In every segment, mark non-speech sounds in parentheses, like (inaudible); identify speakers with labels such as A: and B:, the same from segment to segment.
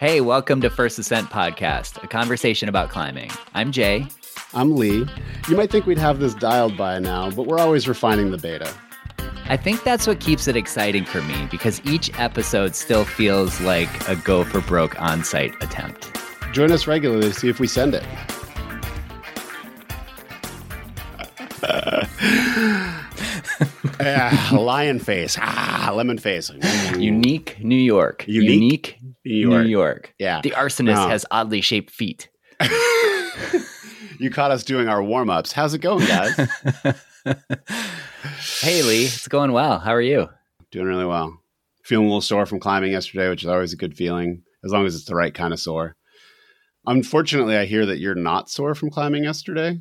A: Hey, welcome to First Ascent Podcast, a conversation about climbing. I'm Jay.
B: I'm Lee. You might think we'd have this dialed by now, but we're always refining the beta.
A: I think that's what keeps it exciting for me because each episode still feels like a go for broke on site attempt.
B: Join us regularly to see if we send it. (laughs) Ah, lion face. Ah, lemon face.
A: Unique New York.
B: Unique
A: New York. New York.
B: Yeah.
A: The arsonist
B: No.
A: has oddly shaped feet. (laughs) (laughs)
B: You caught us doing our warm ups. How's it going, guys? (laughs)
A: Hey, Lee, it's going well. How are you?
B: Doing really well. Feeling a little sore from climbing yesterday, which is always a good feeling, as long as it's the right kind of sore. Unfortunately, I hear that you're not sore from climbing yesterday.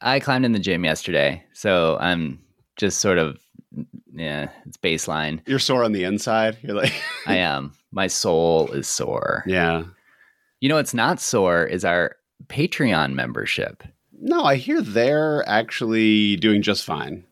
A: I climbed in the gym yesterday, so I'm just sort of, yeah, it's baseline.
B: You're sore on the inside. You're like,
A: I am. My soul is sore.
B: yeah.
A: You know it's not sore is our Patreon membership.
B: No, I hear they're actually doing just fine.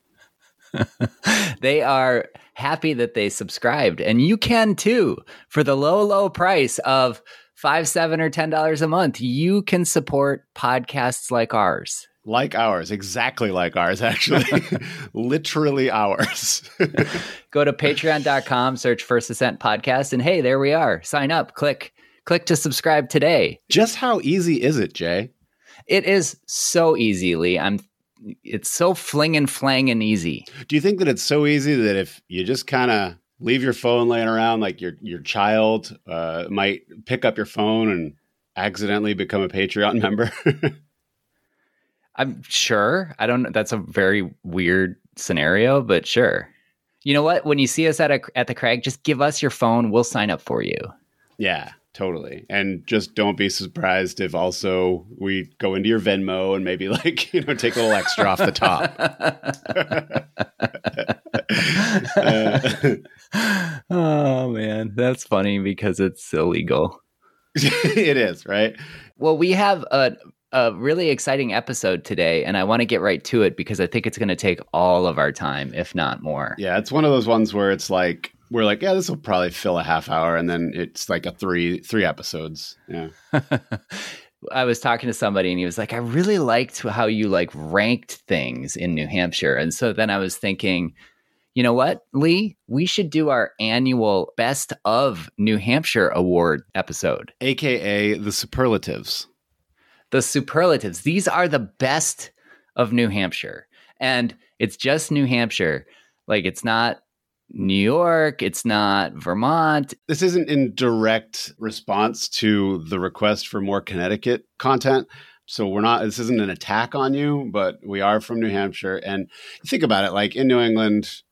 B: (laughs)
A: they are happy that they subscribed, and you can too. For the low, low price of five, seven, or ten dollars a month, you can support podcasts like ours.
B: Like ours, exactly like ours, actually. (laughs) Literally ours. (laughs)
A: Go to patreon.com, search First Ascent Podcast, and hey, there we are. Sign up, click, click to subscribe today.
B: just how easy is it, Jay?
A: It is so easily. I'm it's so fling and flang and easy.
B: Do you think that it's so easy that if you just kind of leave your phone laying around, like your your child uh, might pick up your phone and accidentally become a Patreon (laughs) member?
A: I'm sure. I don't that's a very weird scenario, but sure. You know what? When you see us at a, at the crag, just give us your phone. We'll sign up for you.
B: yeah, totally. And just don't be surprised if also we go into your Venmo and maybe (laughs) like you know take a little extra off the top. Uh, (laughs)
A: oh man, that's funny because it's illegal. (laughs)
B: it is right.
A: Well, we have a a really exciting episode today, and I want to get right to it because I think it's going to take all of our time, if not more.
B: Yeah, it's one of those ones where it's like we're like, yeah, this will probably fill a half hour, and then it's like a three three episodes. Yeah, (laughs)
A: I was talking to somebody and he was like, I really liked how you like ranked things in New Hampshire. And so then I was thinking, you know what, Lee, we should do our annual best of New Hampshire award episode.
B: aka the superlatives.
A: The superlatives. These are the best of New Hampshire. And it's just New Hampshire. Like it's not New York, it's not Vermont.
B: This isn't in direct response to the request for more Connecticut content. So we're not. This isn't an attack on you, but we are from New Hampshire, and think about it. Like in New England,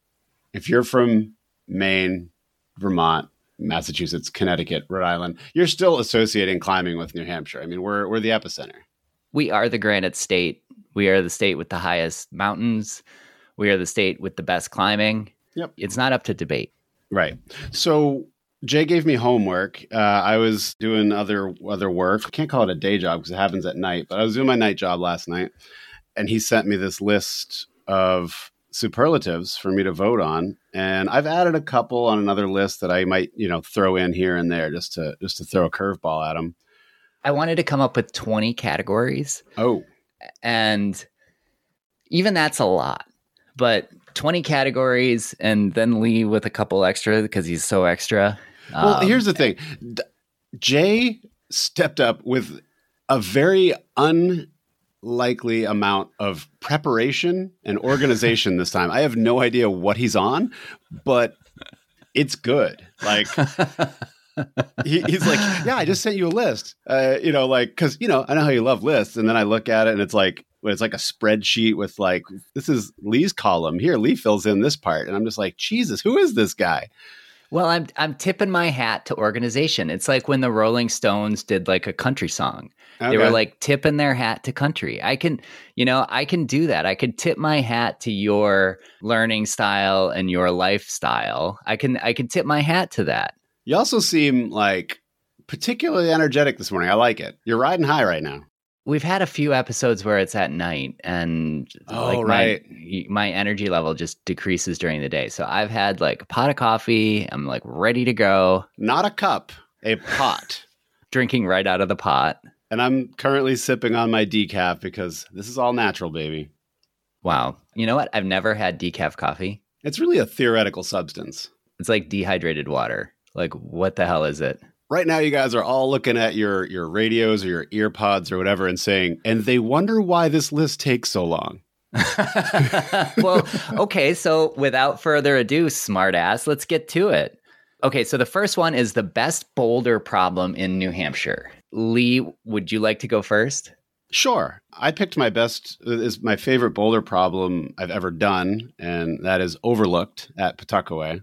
B: if you're from Maine, Vermont, Massachusetts, Connecticut, Rhode Island, you're still associating climbing with New Hampshire. I mean, we're we're the epicenter.
A: we are the granite state. We are the state with the highest mountains. We are the state with the best climbing.
B: Yep.
A: It's not up to debate.
B: Right. So Jay gave me homework. Uh, I was doing other other work. I can't call it a day job because it happens at night, but I was doing my night job last night, and he sent me this list of superlatives for me to vote on, and I've added a couple on another list that I might you know throw in here and there just to just to throw a curveball at them.
A: I wanted to come up with 20 categories,
B: Oh,
A: and even that's a lot. But 20 categories and then Lee with a couple extra because he's so extra.
B: Well,
A: Um,
B: here's the thing. D- Jay stepped up with a very unlikely amount of preparation and organization this time. I have no idea what he's on, but it's good. Like (laughs) he, he's like, yeah, I just sent you a list. Uh, you know, like because you know I know how you love lists, and then I look at it and it's like. It's like a spreadsheet with like this is Lee's column here. Lee fills in this part, and I'm just like, Jesus, who is this guy?
A: Well, I'm I'm tipping my hat to organization. It's like when the Rolling Stones did like a country song. They were like tipping their hat to country. I can, you know, I can do that. I could tip my hat to your learning style and your lifestyle. I can I can tip my hat to that.
B: You also seem like particularly energetic this morning. I like it. You're riding high right now.
A: We've had a few episodes where it's at night and
B: Oh,
A: like
B: right.
A: my my energy level just decreases during the day. So I've had like a pot of coffee. I'm like ready to go.
B: Not a cup. a pot. (laughs)
A: Drinking right out of the pot.
B: And I'm currently sipping on my decaf because this is all natural, baby.
A: Wow. You know what? I've never had decaf coffee.
B: It's really a theoretical substance.
A: It's like dehydrated water. Like, what the hell is it?
B: Right now, you guys are all looking at your your radios or your ear pods or whatever and saying, and they wonder why this list takes so long. (laughs)
A: well, okay. So without further ado, smartass, let's get to it. Okay, so the first one is the best boulder problem in New Hampshire. Lee, would you like to go first?
B: Sure. I picked my best is my favorite boulder problem I've ever done, and that is overlooked at Pawtuckaway.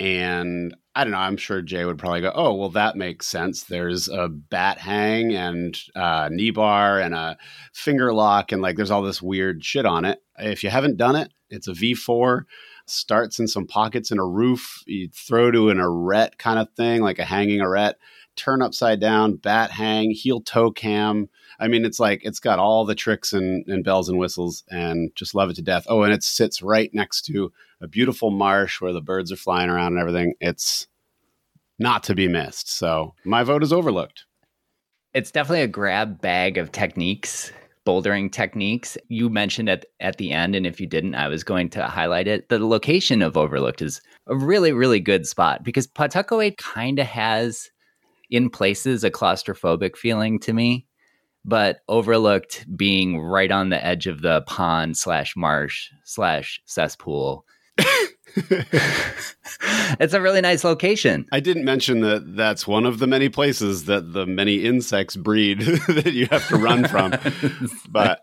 B: And I don't know. I'm sure Jay would probably go, "Oh, well, that makes sense." There's a bat hang and a knee bar and a finger lock, and like there's all this weird shit on it. If you haven't done it, it's a V4. Starts in some pockets in a roof. You throw to an arete kind of thing, like a hanging arete. Turn upside down, bat hang, heel toe cam. I mean, it's like it's got all the tricks and, and bells and whistles, and just love it to death. Oh, and it sits right next to a beautiful marsh where the birds are flying around and everything. It's not to be missed. So my vote is overlooked.
A: It's definitely a grab bag of techniques, bouldering techniques. You mentioned at at the end, and if you didn't, I was going to highlight it. The location of Overlooked is a really, really good spot because Pawtuckaway kind of has, in places, a claustrophobic feeling to me. But Overlooked being right on the edge of the pond slash marsh slash cesspool (laughs) it's a really nice location.
B: I didn't mention that that's one of the many places that the many insects breed (laughs) that you have to run from. (laughs) but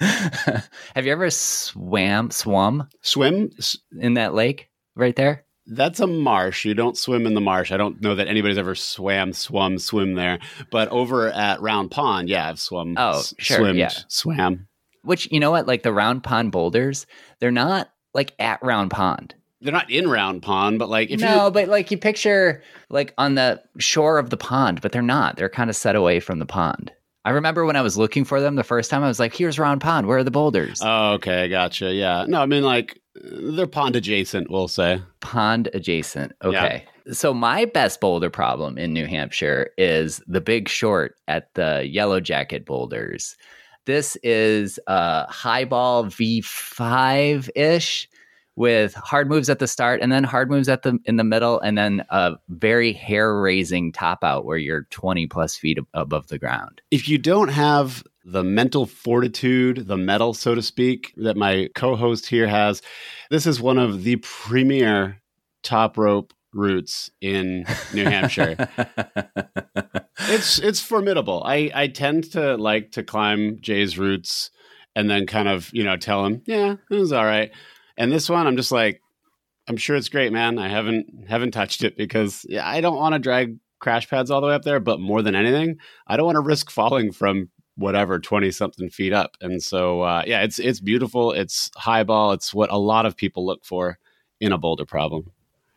A: have you ever swam swum
B: swim
A: in that lake right there?
B: That's a marsh. You don't swim in the marsh. I don't know that anybody's ever swam, swum, swim there. But over at Round Pond, yeah, I've swum.
A: Oh, sure,
B: swimmed,
A: yeah.
B: swam.
A: Which you know what? Like the Round Pond boulders, they're not like at Round Pond.
B: They're not in Round Pond, but like if you
A: no,
B: you
A: but like you picture like on the shore of the pond, but they're not. They're kind of set away from the pond. I remember when I was looking for them the first time, I was like, "Here's Round Pond. Where are the boulders?"
B: Oh, okay, gotcha. Yeah, no, I mean like they're pond adjacent. We'll say
A: pond adjacent. Okay. Yeah. So my best boulder problem in New Hampshire is the Big Short at the Yellow Jacket Boulders. This is a highball V5 ish with hard moves at the start and then hard moves at the in the middle and then a very hair raising top out where you're 20 plus feet above the ground.
B: If you don't have the mental fortitude, the metal, so to speak, that my co host here has, this is one of the premier top rope routes in New Hampshire. (laughs) it's it's formidable. I I tend to like to climb Jay's routes and then kind of you know tell him, yeah, it was all right. And this one, I'm just like, I'm sure it's great, man. I haven't haven't touched it because I don't want to drag crash pads all the way up there. But more than anything, I don't want to risk falling from whatever 20 something feet up. And so uh, yeah it's it's beautiful it's high ball it's what a lot of people look for in a boulder problem.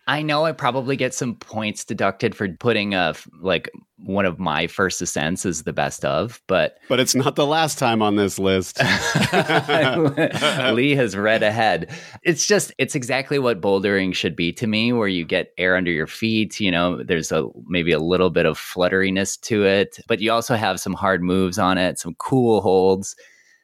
A: I know I probably get some points deducted for putting a like one of my first ascents is the best of, but
B: but it's not the last time on this list. (laughs)
A: Lee has read ahead. It's just it's exactly what bouldering should be to me, where you get air under your feet. You know, there's a maybe a little bit of flutteriness to it, but you also have some hard moves on it, some cool holds,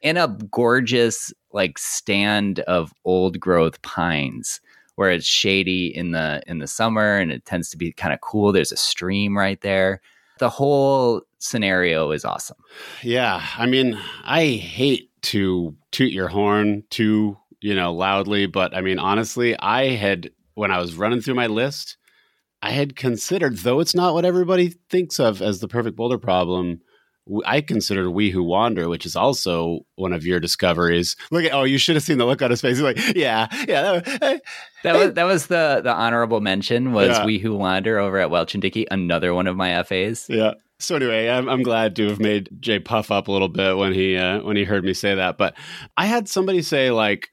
A: and a gorgeous like stand of old growth pines where it's shady in the in the summer and it tends to be kind of cool. There's a stream right there. The whole scenario is awesome.
B: Yeah, I mean, I hate to toot your horn too, you know, loudly, but I mean, honestly, I had when I was running through my list, I had considered, though it's not what everybody thinks of as the perfect boulder problem, I considered We Who Wander, which is also one of your discoveries. Look at oh, you should have seen the look on his face. He's like, yeah, yeah.
A: That, was, that was that was the the honorable mention was yeah. We Who Wander over at Welch and Dickey, another one of my FAs.
B: Yeah. So anyway, I'm, I'm glad to have made Jay puff up a little bit when he uh, when he heard me say that. But I had somebody say like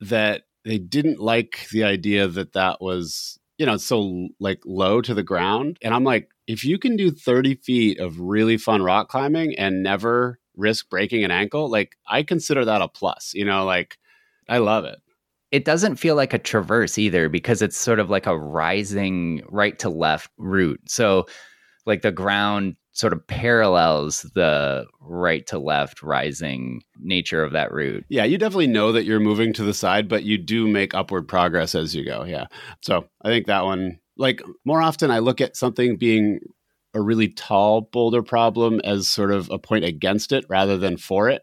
B: that they didn't like the idea that that was you know so like low to the ground, and I'm like if you can do 30 feet of really fun rock climbing and never risk breaking an ankle, like I consider that a plus. You know, like I love it.
A: it doesn't feel like a traverse either because it's sort of like a rising right to left route. So, like the ground sort of parallels the right to left rising nature of that route.
B: Yeah, you definitely know that you're moving to the side, but you do make upward progress as you go. Yeah. So I think that one, like more often, I look at something being a really tall boulder problem as sort of a point against it rather than for it.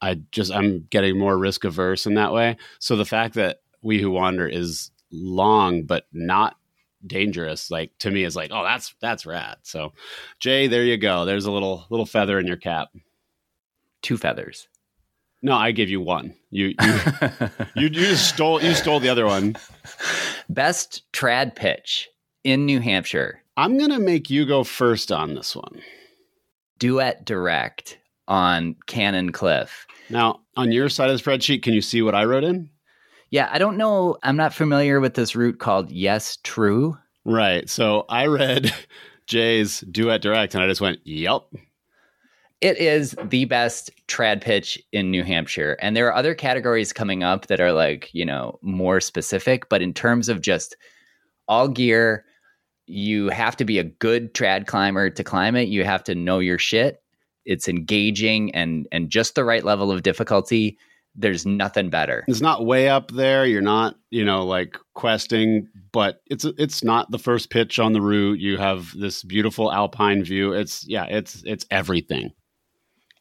B: I just, I'm getting more risk averse in that way. So the fact that We Who Wander is long, but not dangerous like to me is like oh that's that's rad so jay there you go there's a little little feather in your cap
A: Two feathers.
B: No i give you one you you (laughs) you, you stole you stole the other one
A: Best trad pitch in New Hampshire.
B: i'm gonna make you go first on this one
A: Duet direct on Cannon Cliff.
B: now on your side of the spreadsheet can you see what i wrote in
A: Yeah, I don't know. I'm not familiar with this route called Yes True.
B: right so i read (laughs) jay's duet direct and i just went yep
A: It is the best trad pitch in New Hampshire. And there are other categories coming up that are like, you know, more specific. But in terms of just all gear, you have to be a good trad climber to climb it. You have to know your shit. It's engaging and and just the right level of difficulty. There's nothing better.
B: it's not way up there you're not you know like questing but it's it's not the first pitch on the route you have this beautiful alpine view it's yeah it's it's everything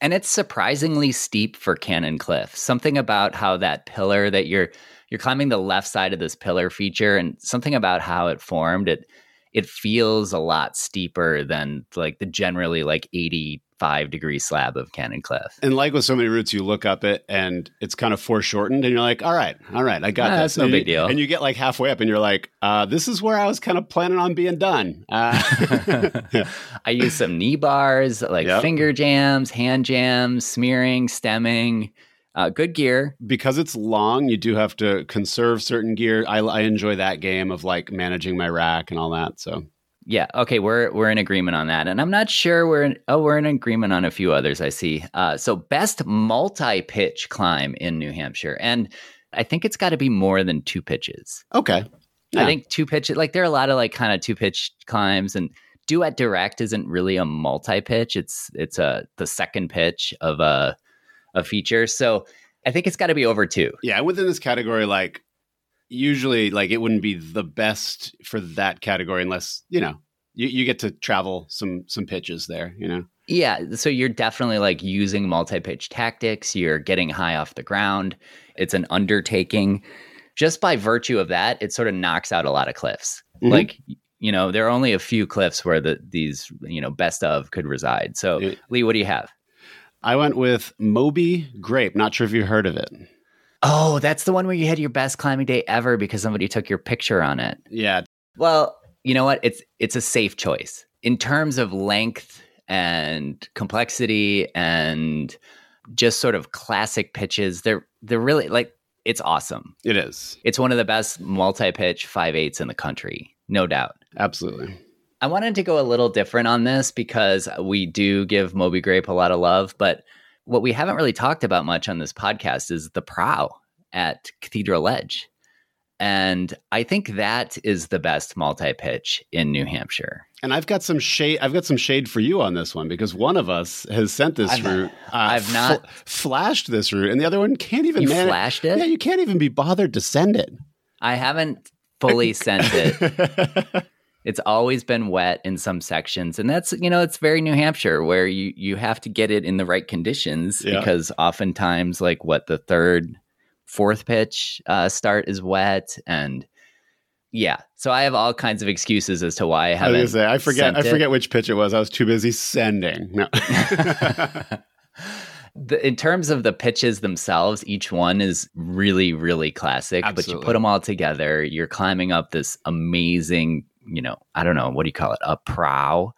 A: And it's surprisingly steep for Cannon Cliff. Something about how that pillar that you're you're climbing the left side of this pillar feature and something about how it formed it it feels a lot steeper than like the generally like 85 degree slab of Cannon Cliff.
B: and like with so many routes you look up it and it's kind of foreshortened and you're like all right all right i got
A: Ah,
B: this
A: that's no
B: And
A: big
B: you-
A: deal.
B: and you get like halfway up and you're like uh, this is where i was kind of planning on being done uh, (laughs) (laughs)
A: I use some knee bars, like
B: Yep.
A: finger jams, hand jams, smearing, stemming, uh, good gear.
B: because it's long you do have to conserve certain gear I, I enjoy that game of like managing my rack and all that so
A: Yeah. Okay. We're we're in agreement on that, and I'm not sure we're in, oh we're in agreement on a few others. I see. Uh, so best multi pitch climb in New Hampshire, and I think it's got to be more than two pitches.
B: okay
A: I think two pitches. Like there are a lot of like kind of two pitch climbs, and duet direct isn't really a multi pitch. It's it's a the second pitch of a a feature. So I think it's got to be over two.
B: Yeah, within this category, like usually, like it wouldn't be the best for that category unless you know you, you get to travel some some pitches there. You know,
A: Yeah, so you're definitely like using multi-pitch tactics, you're getting high off the ground. It's an undertaking. Just by virtue of that, it sort of knocks out a lot of cliffs.
B: Mhm.
A: Like you know, there are only a few cliffs where the these, you know, best of could reside. So,
B: Yeah.
A: Lee, what do you have?
B: I went with Moby Grape. Not sure if you heard of it.
A: Oh, that's the one where you had your best climbing day ever because somebody took your picture on it.
B: Yeah,
A: Well, you know what? It's it's a safe choice in terms of length and complexity and just sort of classic pitches. They're they're really like it's awesome.
B: it is
A: It's one of the best multi-pitch five eights in the country, no doubt.
B: absolutely.
A: I wanted to go a little different on this because we do give Moby Grape a lot of love, but what we haven't really talked about much on this podcast is the prow at Cathedral Ledge. And I think that is the best multi pitch in New Hampshire.
B: And I've got some shade. I've got some shade for you on this one because one of us has sent this
A: I've-
B: route. Uh,
A: I've not-
B: flashed this route, and the other one can't even
A: You
B: manage.
A: flashed it?
B: Yeah, you can't even be bothered to send it.
A: I haven't fully (laughs) sent it. (laughs) It's always been wet in some sections, and that's you know it's very New Hampshire where you you have to get it in the right conditions
B: Yeah.
A: because oftentimes like what the third, fourth pitch uh, start is wet, and yeah, so I have all kinds of excuses as to why I
B: I
A: haven't.
B: gonna say, I forget. I
A: it.
B: forget which pitch it was. I was too busy sending. No. (laughs)
A: the, in terms of the pitches themselves, each one is really, really classic. But you put them all together, you're climbing up this amazing, you know, I don't know, what do you call it? A prow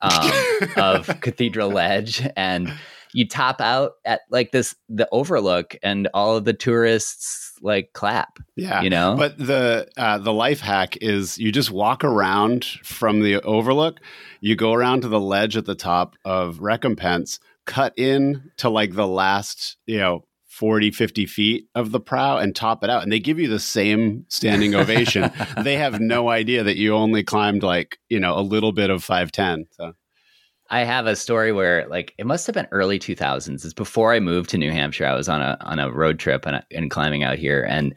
A: um, (laughs) of Cathedral Ledge. And you top out at like this, the overlook, and all of the tourists like clap,
B: yeah.
A: you know?
B: But the uh, the life hack is you just walk around from the overlook. You go around to the ledge at the top of Recompense, cut in to like the last you know 40, 50 feet of the prow and top it out. And they give you the same standing (laughs) ovation. they have no idea that you only climbed like, you know, a little bit of 510. So
A: I have a story where like it must have been early 2000s. It's before I moved to New Hampshire. I was on a on a road trip and, and climbing out here and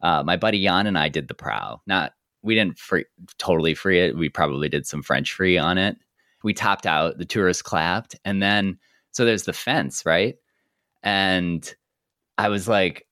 A: uh, my buddy Jan and I did the prow. Not we didn't free, totally free it. We probably did some French free on it. We topped out, the tourists clapped, and then so there's the fence, right? And I was like,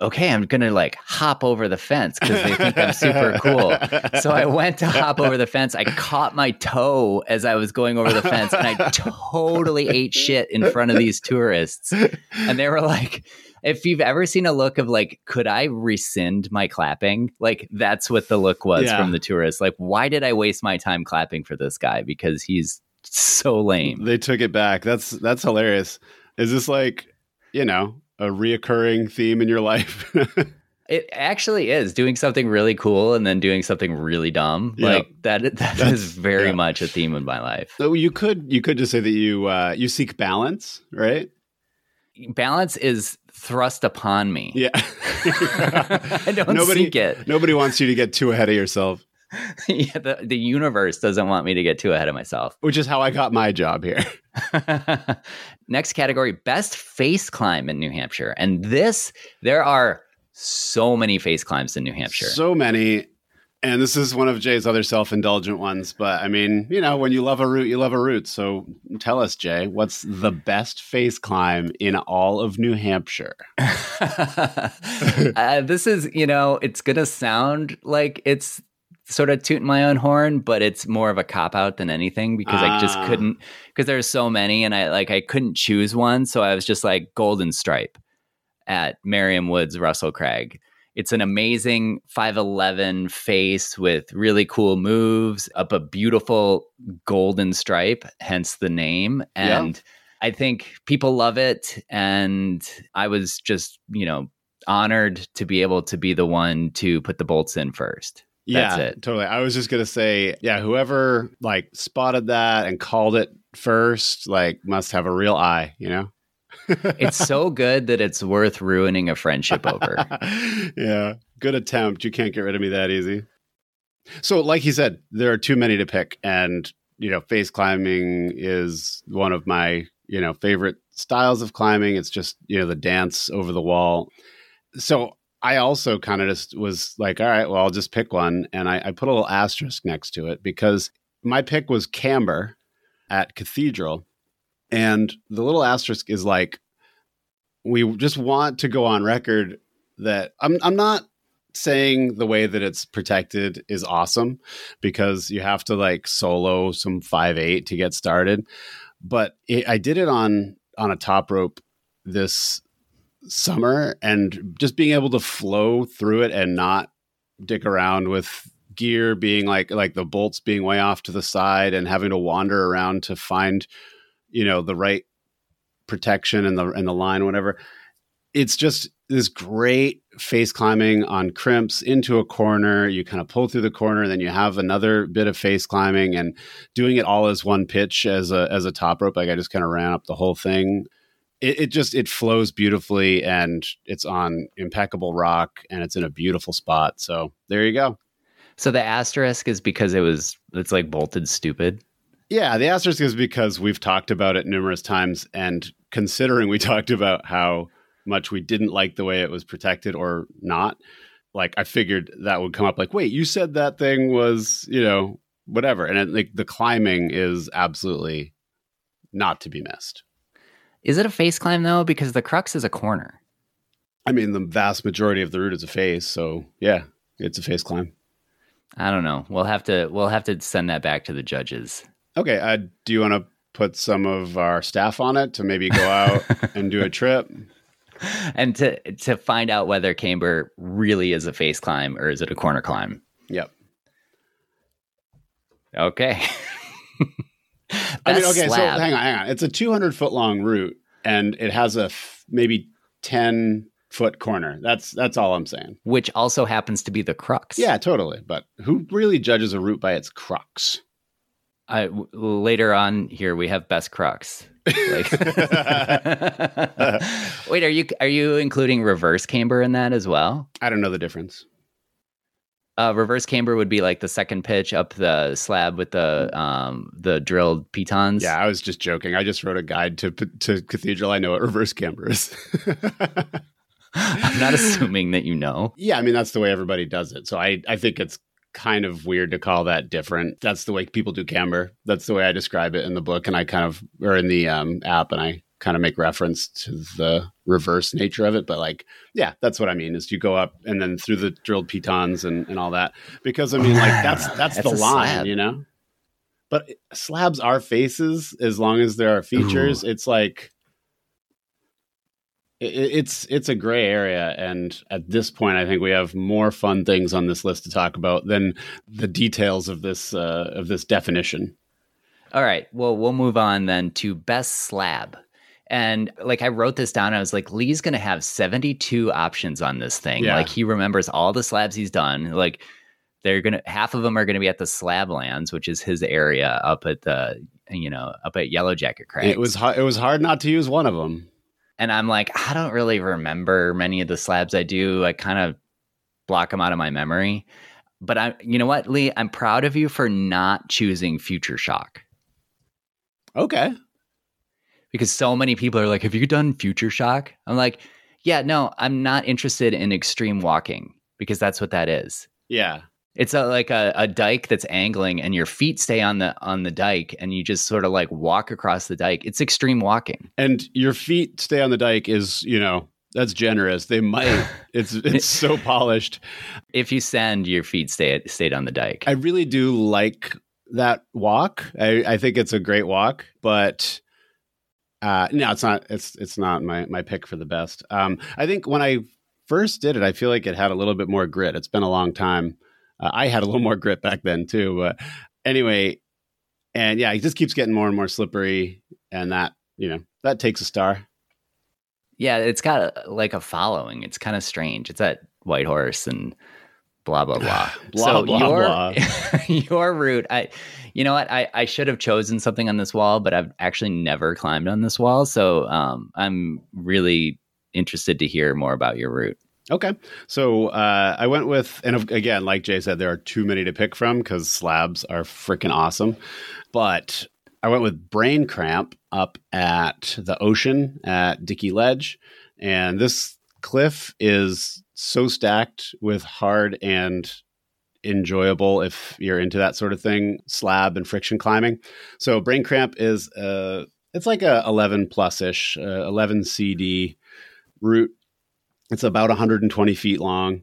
A: okay, I'm gonna like hop over the fence because they think I'm super cool. So I went to hop over the fence. I caught my toe as I was going over the fence, and I totally ate shit in front of these tourists. And they were like, if you've ever seen a look of like, could I rescind my clapping? Like that's what the look was
B: Yeah.
A: from the tourists. Like, why did I waste my time clapping for this guy? Because he's so lame.
B: they took it back. That's that's hilarious. Is this like, you know, a reoccurring theme in your life? (laughs)
A: It actually is doing something really cool and then doing something really dumb.
B: Yeah.
A: Like that that
B: That's- (laughs)
A: is very
B: yeah.
A: much a theme in my life.
B: so you could you could just say that you uh you seek balance, right?
A: Balance is thrust upon me.
B: Yeah. (laughs)
A: I don't
B: Nobody-
A: seek it.
B: Nobody wants you to get too ahead of yourself, (laughs)
A: yeah, the, the universe doesn't want me to get too ahead of myself.
B: which is how I got my job here. (laughs)
A: Next category best face climb in New Hampshire. And this, there are so many face climbs in New Hampshire.
B: So many. And this is one of Jay's other self indulgent ones. But I mean, you know, when you love a route, you love a route. So tell us, Jay, what's the best face climb in all of New Hampshire? (laughs)
A: uh, this is, you know, it's going to sound like it's sort of tooting my own horn, but it's more of a cop out than anything because I just
B: Ah.
A: couldn't, because there's so many and I like, I couldn't choose one. So I was just like Golden Stripe at Merriam Woods, Russell Crag. It's an amazing 5'11 face with really cool moves up a beautiful golden stripe, hence the name.
B: Yeah.
A: And I think people love it. And I was just, you know, honored to be able to be the one to put the bolts in first. That's
B: yeah,
A: it.
B: totally. I was just gonna say, yeah, whoever like spotted that and called it first, like, must have a real eye, you know. (laughs)
A: It's so good that it's worth ruining a friendship over. (laughs)
B: yeah, good attempt. You can't get rid of me that easy. So, like he said, there are too many to pick, and you know, face climbing is one of my you know favorite styles of climbing. It's just you know the dance over the wall. So I also kind of just was like, all right, well, I'll just pick one, and I, I put a little asterisk next to it because my pick was Camber at Cathedral, and the little asterisk is like we just want to go on record that I'm I'm not saying the way that it's protected is awesome because you have to like solo some five eight to get started, but it, I did it on on a top rope this summer and just being able to flow through it and not dick around with gear being like like the bolts being way off to the side and having to wander around to find you know the right protection and the and the line whatever. It's just this great face climbing on crimps into a corner. You kind of pull through the corner and then you have another bit of face climbing and doing it all as one pitch as a as a top rope. Like i just kind of ran up the whole thing it, it just it flows beautifully and it's on impeccable rock and it's in a beautiful spot so there you go
A: So the asterisk is because it was, it's like bolted stupid.
B: Yeah, the asterisk is because we've talked about it numerous times, and considering we (laughs) talked about how much we didn't like the way it was protected or not, like I figured that would come up. Like, wait, you said that thing was, you know, whatever, and it, like the climbing is absolutely not to be missed.
A: Is it a face climb though? Because the crux is a corner.
B: I mean, the vast majority of the route is a face, so yeah, it's a face climb.
A: I don't know. We'll have to we'll have to send that back to the judges.
B: Okay, uh, do you want to put some of our staff on it to maybe go out (laughs) and do a trip?
A: And to to find out whether Camber really is a face climb or is it a corner climb.
B: Yep.
A: Okay. (laughs)
B: I mean, okay, so hang on, hang on. It's a 200 foot long route, and it has a f- maybe 10 foot corner. That's that's all I'm saying.
A: which also happens to be the crux.
B: Yeah, totally. But who really judges a route by its crux?
A: I w- later on here we have best crux. Like, (laughs) (laughs) wait, are you are you including reverse camber in that as well?
B: I don't know the difference.
A: Uh, reverse camber would be like the second pitch up the slab with the um, the drilled pitons.
B: Yeah, I was just joking. I just wrote a guide to to cathedral. I know what reverse camber is.
A: I'm not assuming that you know. (laughs)
B: Yeah, I mean that's the way everybody does it. So I I think it's kind of weird to call that different. That's the way people do camber. That's the way I describe it in the book, and I kind of or in the um, app, and I kind of make reference to the reverse nature of it. But like, yeah, that's what I mean. Is you go up and then through the drilled pitons and and all that. Because I mean, like (sighs) that's that's,
A: That's
B: the line,
A: slab.
B: you know. But slabs are faces as long as there are features. It's like it, it's it's a gray area and at this point i think we have more fun things on this list to talk about than the details of this uh, of this definition
A: All right. Well, we'll move on then to best slab. And like I wrote this down, I was like, Lee's to have 72 options on this thing.
B: Yeah.
A: Like he remembers all the slabs he's done. Like they're to, half of them are to be at the slab lands, which is his area up at the, you know, up at Yellow Jacket Crags.
B: it was hard, it was hard not to use one of them
A: and I'm like, I don't really remember many of the slabs I do. I kind of block them out of my memory. But I, you know what, Lee, I'm proud of you for not choosing Future Shock.
B: okay
A: because so many people are like, "Have you done Future Shock?" I'm like, "Yeah, no, I'm not interested in extreme walking because that's what that is.
B: yeah
A: It's a, like a, a dike that's angling, and your feet stay on the on the dike, and you just sort of like walk across the dike. It's extreme walking.
B: and your feet stay on the dike is you know that's generous they might (laughs) it's it's so (laughs) polished
A: If you send, your feet stay stayed on the dike.
B: i really do like that walk i i think it's a great walk but uh no it's not it's it's not my my pick for the best um i think when i first did it i feel like it had a little bit more grit it's been a long time uh, i had a little more grit back then too but anyway and yeah it just keeps getting more and more slippery and that you know that takes a star
A: yeah, it's got a, like a following. It's kind of strange. It's at White Horse and blah blah blah. (sighs)
B: Blah,
A: so
B: blah,
A: your
B: blah. (laughs)
A: your route, I you know what? I I should have chosen something on this wall, but I've actually never climbed on this wall. So um, I'm really interested to hear more about your route.
B: Okay. So uh, I went with, and again, like Jay said, there are too many to pick from because slabs are freaking awesome. But I went with Brain Cramp up at the ocean at Dickey Ledge. And this cliff is so stacked with hard and enjoyable if you're into that sort of thing slab and friction climbing so brain cramp is uh it's like a 11 plus ish uh, 11 cd route it's about 120 feet long,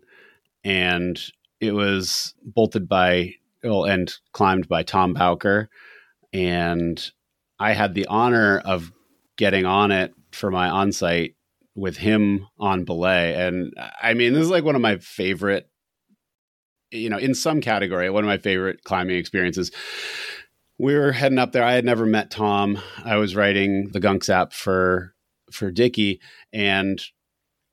B: and it was bolted by well, and climbed by Tom Bowker. And I had the honor of getting on it for my on-site with him on belay. And I mean, this is like one of my favorite, you know, in some category, one of my favorite climbing experiences. We were heading up there. I had never met Tom. I was writing the Gunks app for for Dickey, and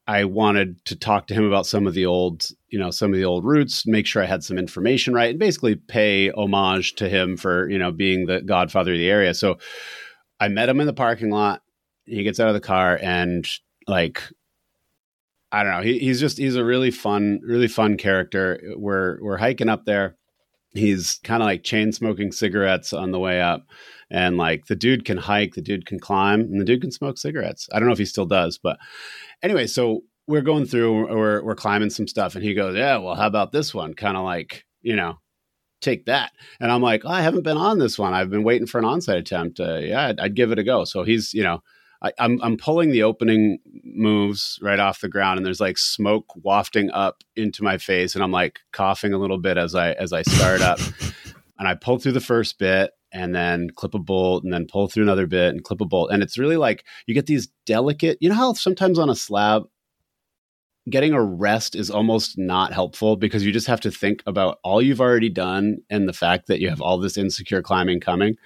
B: I wanted to talk to him about some of the old, you know, some of the old routes, make sure I had some information right, and basically pay homage to him for, you know, being the godfather of the area. So I met him in the parking lot. He gets out of the car and like I don't know, he, he's just he's a really fun, really fun character. We're we're hiking up there. He's kind of like chain smoking cigarettes on the way up. And like the dude can hike, the dude can climb, and the dude can smoke cigarettes. I don't know if he still does, but anyway, so we're going through, we're we're climbing some stuff, and he goes, "Yeah, well, how about this one?" Kind of like, you know, take that. And I'm like, oh, I haven't been on this one. I've been waiting for an onsite attempt. Uh, yeah, I'd, I'd give it a go. So he's, you know, I, I'm I'm pulling the opening moves right off the ground, and there's like smoke wafting up into my face, and I'm like coughing a little bit as I as I start up, (laughs) and I pull through the first bit, and then clip a bolt, and then pull through another bit, and clip a bolt, and it's really like you get these delicate. You know how sometimes on a slab getting a rest is almost not helpful because you just have to think about all you've already done and the fact that you have all this insecure climbing coming.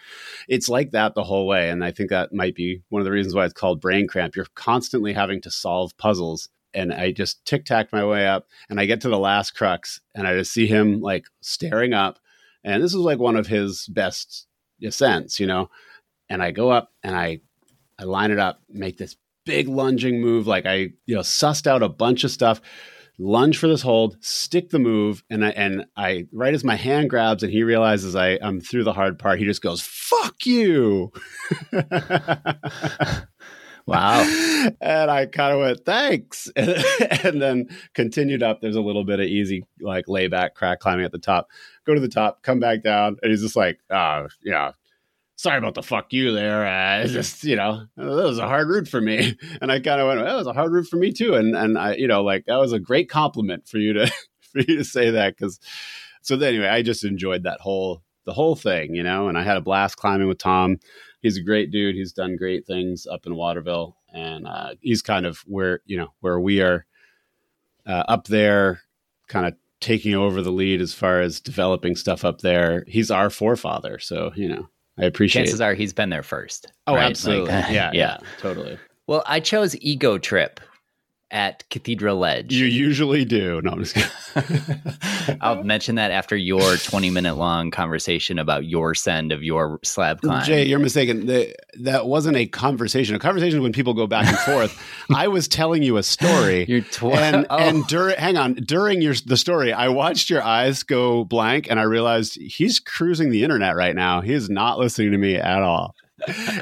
B: It's like that the whole way. And I think that might be one of the reasons why it's called brain cramp. You're constantly having to solve puzzles. And I just tic tacked my way up and I get to the last crux and I just see him like staring up. And this is like one of his best eh, ascents, you know. And I go up and I I line it up, make this big lunging move. Like I, you know, sussed out a bunch of stuff, lunge for this hold, stick the move, and I and I right as my hand grabs and he realizes I I'm through the hard part, he just goes, "Fuck you." (laughs)
A: Wow.
B: and I kind of went, thanks. And, (laughs) and, then continued up. There's a little bit of easy, like layback crack climbing at the top. Go to the top, come back down. And he's just like, oh, yeah, sorry about the fuck you there. Uh, (laughs) it's just, you know, that was a hard route for me. (laughs) And I kind of went, that was a hard route for me too. And, and I, you know, like that was a great compliment for you to, (laughs) for you to say that. Cause so anyway, I just enjoyed that whole, the whole thing, you know, and I had a blast climbing with Tom he's a great dude. He's done great things up in Waterville, and uh, he's kind of where you know where we are uh, up there, kind of taking over the lead as far as developing stuff up there. He's our forefather, so you know I appreciate.
A: Chances it. are he's been there first.
B: Oh, right? absolutely. Like, (laughs) yeah, yeah, yeah, totally.
A: Well, I chose Ego Trip at Cathedral Ledge.
B: You usually do. No, I'm just kidding. (laughs)
A: I'll mention that after your 20 minute long conversation about your send of your slab climb.
B: Jay, you're mistaken. The, that wasn't a conversation. A conversation when people go back and forth. (laughs) I was telling you a story. (gasps)
A: You're tw-
B: and (laughs) oh. and during hang on during your the story, I watched your eyes go blank, and I realized he's cruising the internet right now. He is not listening to me at all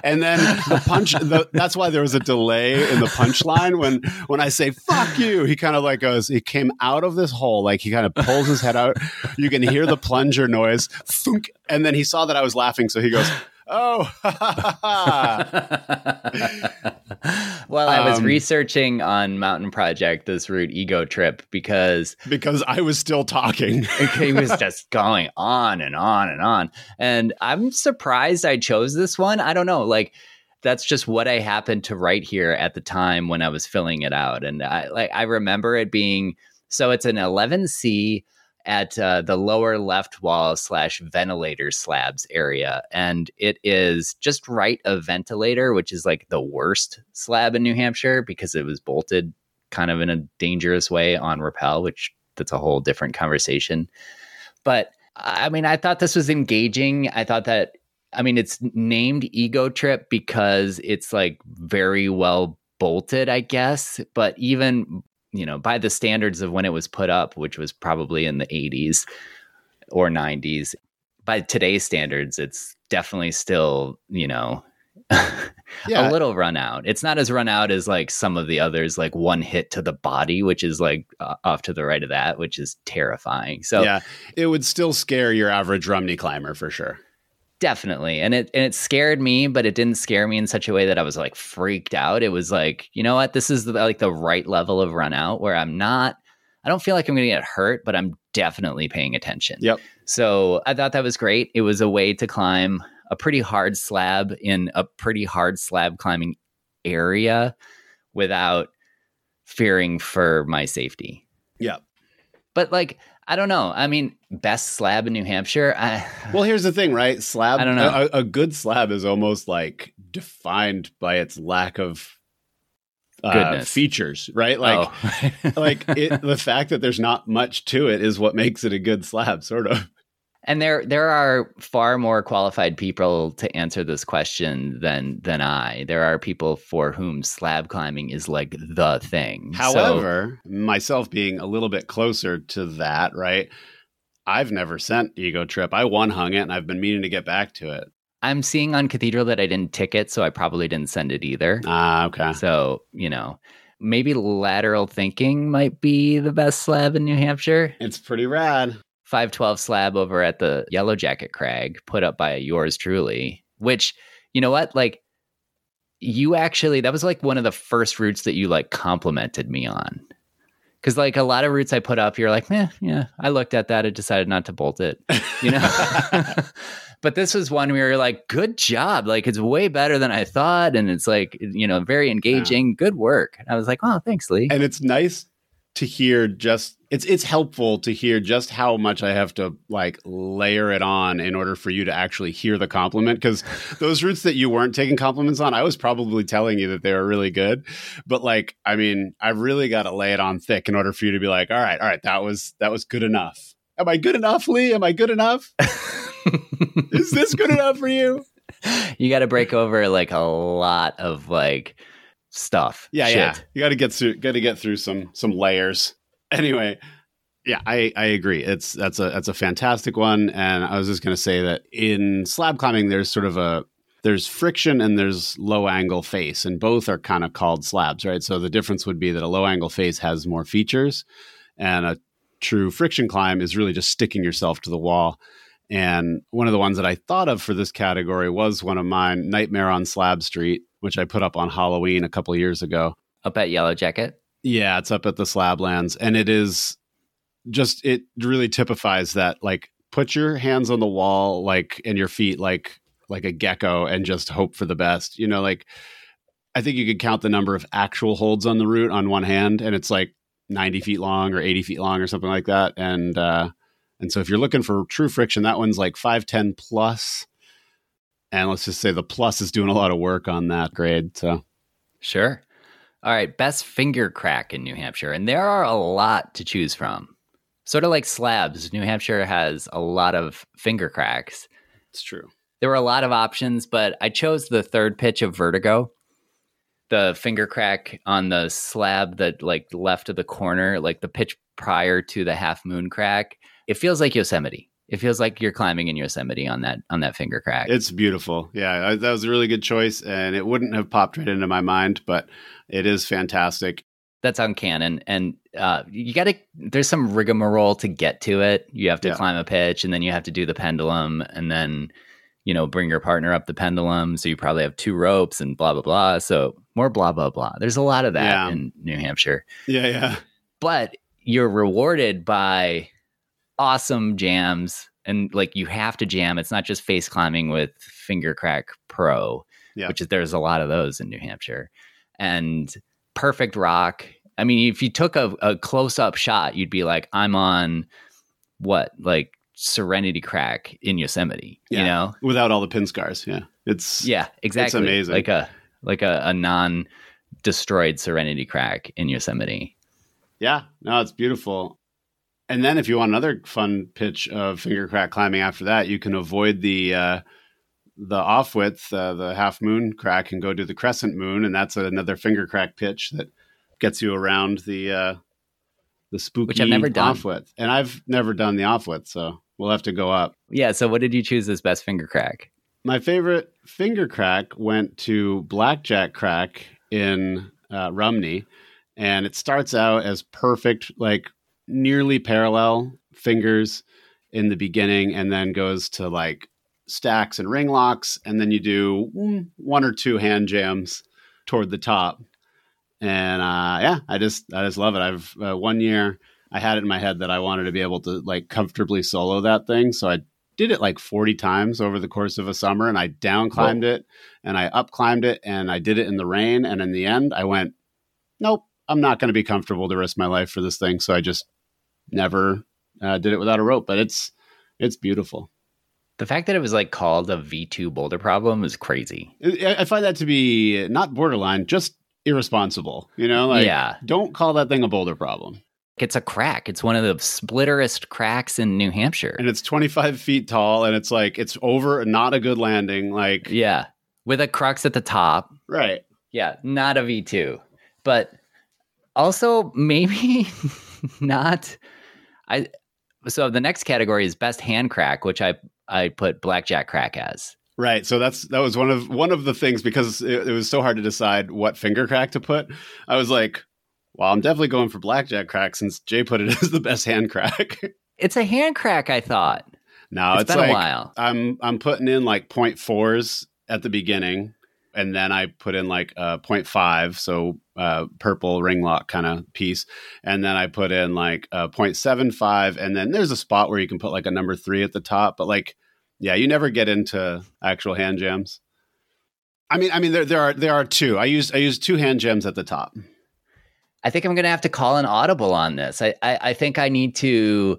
B: and then the punch the, that's why there was a delay in the punchline when when i say fuck you he kind of like goes he came out of this hole like he kind of pulls his head out. You can hear the plunger noise thunk, and then he saw that i was laughing so he goes oh. (laughs)
A: Well i was um, researching on mountain project this route ego trip because
B: because i was still talking. (laughs)
A: He was just going on and on and on. And i'm surprised i chose this one. I don't know. Like that's just what i happened to write here at the time when i was filling it out. And i like i remember it being so it's an 11c at uh, the lower left wall slash ventilator slabs area. And it is just right of ventilator, which is like the worst slab in New Hampshire because it was bolted kind of in a dangerous way on rappel, which that's a whole different conversation. But I mean, I thought this was engaging. I thought that, I mean, it's named Ego Trip because it's like very well bolted, I guess. But even you know, by the standards of when it was put up, which was probably in the 80s or 90s, by today's standards, it's definitely still, you know, (laughs) yeah. a little run out. It's not as run out as like some of the others, like one hit to the body, which is like uh, off to the right of that, which is terrifying. So,
B: yeah, it would still scare your average Rumney climber for sure.
A: Definitely. And it and it scared me, but it didn't scare me in such a way that I was like freaked out. It was like, you know what? This is the, like the right level of run out where I'm not I don't feel like I'm going to get hurt, but I'm definitely paying attention.
B: Yep.
A: So, I thought that was great. It was a way to climb a pretty hard slab in a pretty hard slab climbing area without fearing for my safety.
B: Yeah.
A: But like I don't know. I mean, best slab in New Hampshire. I, (sighs)
B: well, here's the thing, right? Slab. I don't know. A, a, good slab is almost like defined by its lack of uh, features, right? Like, oh. (laughs) like it, the fact that there's not much to it is what makes it a good slab, sort of.
A: And there there are far more qualified people to answer this question than than I. There are people for whom slab climbing is like the thing.
B: However, so, myself being a little bit closer to that, right? I've never sent Ego Trip. I one hung it and I've been meaning to get back to it.
A: I'm seeing on Cathedral that I didn't tick it, so I probably didn't send it either.
B: Ah, okay.
A: So, you know, maybe lateral thinking might be the best slab in New Hampshire.
B: It's pretty rad.
A: 512 slab over at the Yellow Jacket Crag, put up by yours truly, which, you know what? Like, you actually, that was like one of the first routes that you like complimented me on. Cause like a lot of routes I put up, you're like, eh, yeah, I looked at that and decided not to bolt it, you know? (laughs) (laughs) but this was one where you're like, good job. Like, it's way better than I thought. And it's like, you know, very engaging. Yeah. Good work. And I was like, oh, thanks, Lee.
B: And it's nice to hear just it's it's helpful to hear just how much I have to like layer it on in order for you to actually hear the compliment because (laughs) those routes that you weren't taking compliments on I was probably telling you that they were really good. But like I mean I really got to lay it on thick in order for you to be like all right all right that was that was good enough. Am I good enough Lee? Am I good enough? (laughs) Is this good enough for you?
A: You got to break over like a lot of like stuff.
B: Yeah,
A: shit.
B: yeah. You got to get through. Got to get through some some layers. (laughs) Anyway, yeah, I I agree. It's that's a that's a fantastic one. And I was just going to say that in slab climbing, there's sort of a there's friction and there's low angle face, and both are kind of called slabs, right? So the difference would be that a low angle face has more features, and a true friction climb is really just sticking yourself to the wall. And one of the ones that I thought of for this category was one of mine, Nightmare on Slab Street, which I put up on Halloween a couple years ago.
A: Up at Yellow Jacket.
B: Yeah, it's up at the Slablands, and it is just it really typifies that like put your hands on the wall like and your feet like like a gecko and just hope for the best. You know, like I think you could count the number of actual holds on the route on one hand, and it's like 90 feet long or 80 feet long or something like that. And uh and so if you're looking for true friction, that one's like 510 plus. And let's just say the plus is doing a lot of work on that grade. So
A: Sure. All right, best finger crack in New Hampshire. And there are a lot to choose from. Sort of like slabs, New Hampshire has a lot of finger cracks.
B: it's true.
A: There were a lot of options, but I chose the third pitch of Vertigo. The finger crack on the slab that like left of the corner, like the pitch prior to the half moon crack. It feels like Yosemite. It feels like you're climbing in Yosemite on that on that finger crack.
B: It's beautiful. Yeah, I, that was a really good choice, and it wouldn't have popped right into my mind, but it is fantastic.
A: that's on Cannon, and uh, you got to. There's some rigmarole to get to it. You have to
B: Yeah.
A: climb a pitch, and then you have to do the pendulum, and then you know bring your partner up the pendulum. So you probably have two ropes and blah blah blah. So more blah blah blah. There's a lot of that
B: Yeah.
A: in New Hampshire,
B: Yeah, yeah,
A: but you're rewarded by awesome jams, and like you have to jam. It's not just face climbing with Finger Crack Pro,
B: Yeah.
A: which is there's a lot of those in New Hampshire, and perfect rock. I mean, if you took a, a close up shot, you'd be like, I'm on what, like Serenity Crack in Yosemite, you know?
B: without all the pin scars. Yeah, it's
A: Yeah, exactly.
B: It's amazing.
A: Like a like a, a non destroyed Serenity Crack in Yosemite.
B: yeah. No, it's beautiful. And then if you want another fun pitch of finger crack climbing after that, you can avoid the uh, the off width, uh, the half moon crack, and go to the crescent moon, and that's another finger crack pitch that gets you around the uh, the spooky
A: Which I've never done.
B: off width. And I've never done the off width, so we'll have to go up.
A: Yeah. So what did you choose as best finger crack?
B: My favorite finger crack went to Blackjack Crack in uh, Rumney, and it starts out as perfect, like nearly parallel fingers in the beginning, and then goes to like stacks and ring locks, and then you do one or two hand jams toward the top. And uh, yeah, I just I just love it. I've uh, one year I had it in my head that I wanted to be able to like comfortably solo that thing, so I did it like 40 times over the course of a summer and I down climbed it and I up climbed it and I did it in the rain. And in the end, I went, nope, I'm not going to be comfortable the rest of my life for this thing. So I just never uh, did it without a rope, but it's, it's beautiful.
A: The fact that it was like called a V2 boulder problem is crazy.
B: I find that to be not borderline, just irresponsible. You know, like
A: yeah.
B: don't call that thing a boulder problem.
A: It's a crack. It's one of the splitterest cracks in New Hampshire.
B: And it's 25 feet tall and it's like, it's over, not a good landing. Like,
A: Yeah. With a crux at the top.
B: right.
A: Yeah. Not a V2. But also maybe (laughs) not. I so the next category is best hand crack, which I I put blackjack crack as.
B: Right. So that's that was one of one of the things because it, it was so hard to decide what finger crack to put. I was like, well, I'm definitely going for blackjack crack since Jay put it (laughs) as the best hand crack.
A: It's a hand crack, I thought.
B: No,
A: it's
B: it's,
A: been
B: like
A: a while.
B: I'm I'm putting in like point fours at the beginning, and then I put in like a point five, so uh, purple ring lock kind of piece, and then I put in like a point seven five, and then there's a spot where you can put like a number three at the top, but like yeah, you never get into actual hand jams. I mean, I mean there there are there are two. I used I used two hand jams at the top.
A: I think I'm gonna have to call an audible on this. I I, I think I need to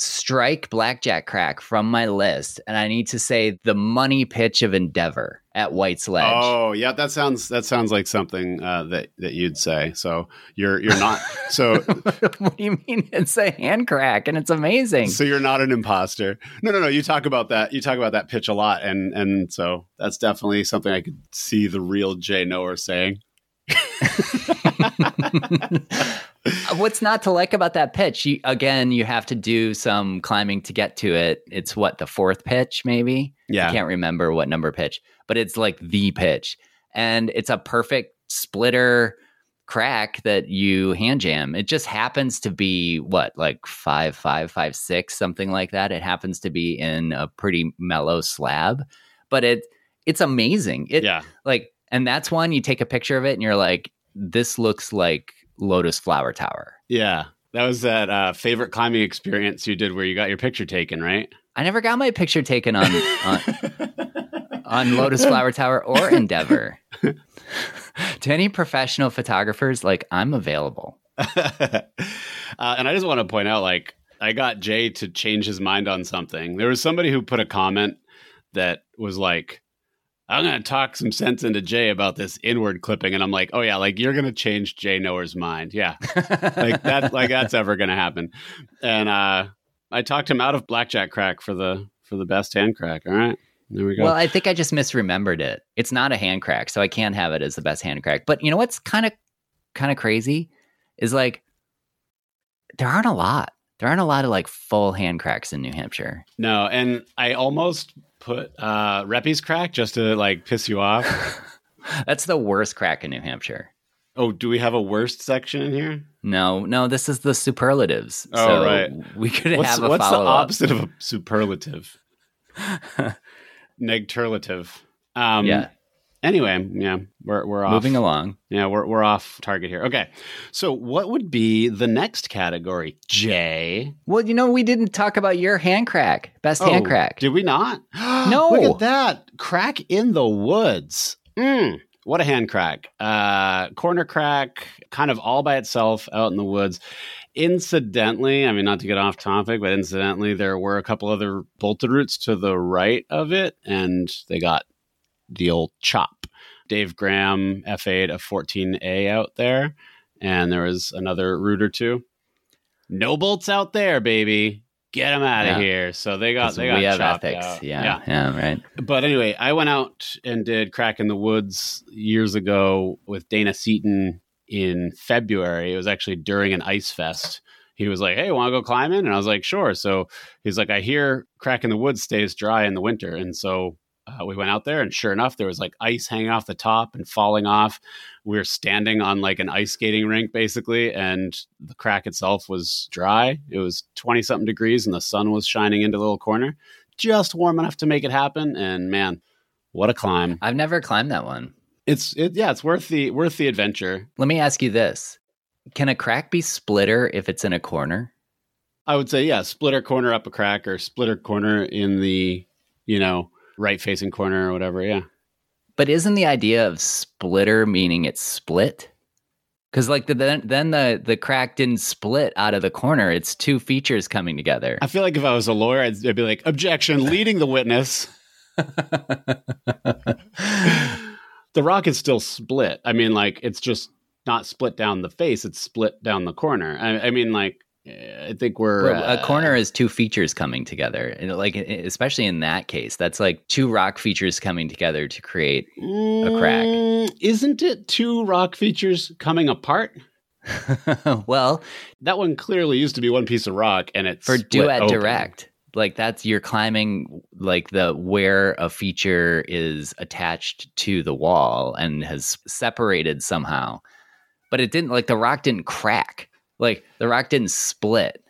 A: strike blackjack crack from my list, and I need to say the money pitch of Endeavor at White's Ledge.
B: Oh, yeah, that sounds that sounds like something uh, that that you'd say. So you're you're not so. (laughs)
A: what do you mean? It's a hand crack, and it's amazing.
B: So you're not an imposter. No, no, no. You talk about that. You talk about that pitch a lot, and and so that's definitely something I could see the real Jay Knower saying. (laughs)
A: What's not to like about that pitch? You, again, you have to do some climbing to get to it. It's what the fourth pitch, maybe.
B: Yeah,
A: I can't remember what number pitch, but it's like the pitch, and it's a perfect splitter crack that you hand jam. It just happens to be what, like five, five, five, six, something like that. It happens to be in a pretty mellow slab, but it it's amazing. It
B: yeah,
A: like, and that's one you take a picture of it and you're like, this looks like Lotus Flower Tower.
B: Yeah. That was that uh, favorite climbing experience you did where you got your picture taken, right?
A: I never got my picture taken on on, (laughs) on Lotus Flower Tower or Endeavor. (laughs) to any professional photographers, like I'm available. (laughs)
B: uh, and I just want to point out, like, I got Jay to change his mind on something. There was somebody who put a comment that was like, I'm going to talk some sense into Jay about this inward clipping. And I'm like, oh, yeah, like you're going to change Jay Knower's mind. Yeah. (laughs) like that, like that's ever going to happen. And uh, I talked him out of Blackjack Crack for the, for the best hand crack. All right. There we go.
A: Well, I think I just misremembered it. It's not a hand crack, so I can't have it as the best hand crack. But you know what's kind of kind of crazy is like there aren't a lot. There aren't a lot of like full hand cracks in New Hampshire.
B: No, and I almost put uh Reppy's crack just to like piss you off. (laughs)
A: That's the worst crack in New Hampshire.
B: Oh, do we have a worst section in here?
A: No, no, this is the superlatives.
B: Oh,
A: so
B: right.
A: We could
B: What's,
A: have a
B: what's the
A: follow up.
B: opposite of a superlative? (laughs) Negterlative. Um,
A: yeah.
B: Anyway, yeah, we're we're off.
A: Moving along.
B: Yeah, we're we're off target here. Okay, so what would be the next category, Jay?
A: Well, you know, we didn't talk about your hand crack, best hand
B: Oh,
A: crack.
B: Did we not? (gasps)
A: No.
B: Look at that crack in the woods. Mm, what a hand crack. Uh, corner crack, kind of all by itself out in the woods. Incidentally, I mean, not to get off topic, but incidentally, there were a couple other bolted routes to the right of it, and they got the old chop. Dave Graham FA of 14A out there, and there was another route or two. No bolts out there, baby. Get them out of
A: Yeah.
B: here. So they got they got
A: we have ethics.
B: out.
A: Yeah, yeah, right.
B: But anyway, I went out and did Crack in the Woods years ago with Dana Seaton in February. It was actually during an ice fest. He was like, Hey, want to go climbing? And I was like, Sure. So he's like, I hear Crack in the Woods stays dry in the winter. And so uh, we went out there, and sure enough, there was like ice hanging off the top and falling off. We were standing on like an ice skating rink, basically, and the crack itself was dry. It was 20 something degrees, and the sun was shining into the little corner just warm enough to make it happen. And man, what a climb!
A: I've never climbed that one.
B: It's it, yeah, it's worth the worth the adventure.
A: Let me ask you this. Can a crack be splitter if it's in a corner?
B: I would say yeah, splitter corner up a crack or splitter corner in the you know right facing corner or whatever. Yeah,
A: But isn't the idea of splitter meaning it's split? Because like the, then then the the crack didn't split out of the corner. It's two features coming together.
B: I feel like if I was a lawyer, I'd, I'd be like objection, leading the witness. (laughs) the rock is still split. I mean, like it's just not split down the face; it's split down the corner. I, I mean, like I think we're
A: Well,
B: uh,
A: a corner is two features coming together, and like especially in that case, that's like two rock features coming together to create. a crack.
B: Mm, Isn't it two rock features coming apart? (laughs)
A: well,
B: That one clearly used to be one piece of rock, and it's
A: for duet
B: open.
A: direct, like that's you're climbing like the where a feature is attached to the wall and has separated somehow, but it didn't like the rock didn't crack, like the rock didn't split.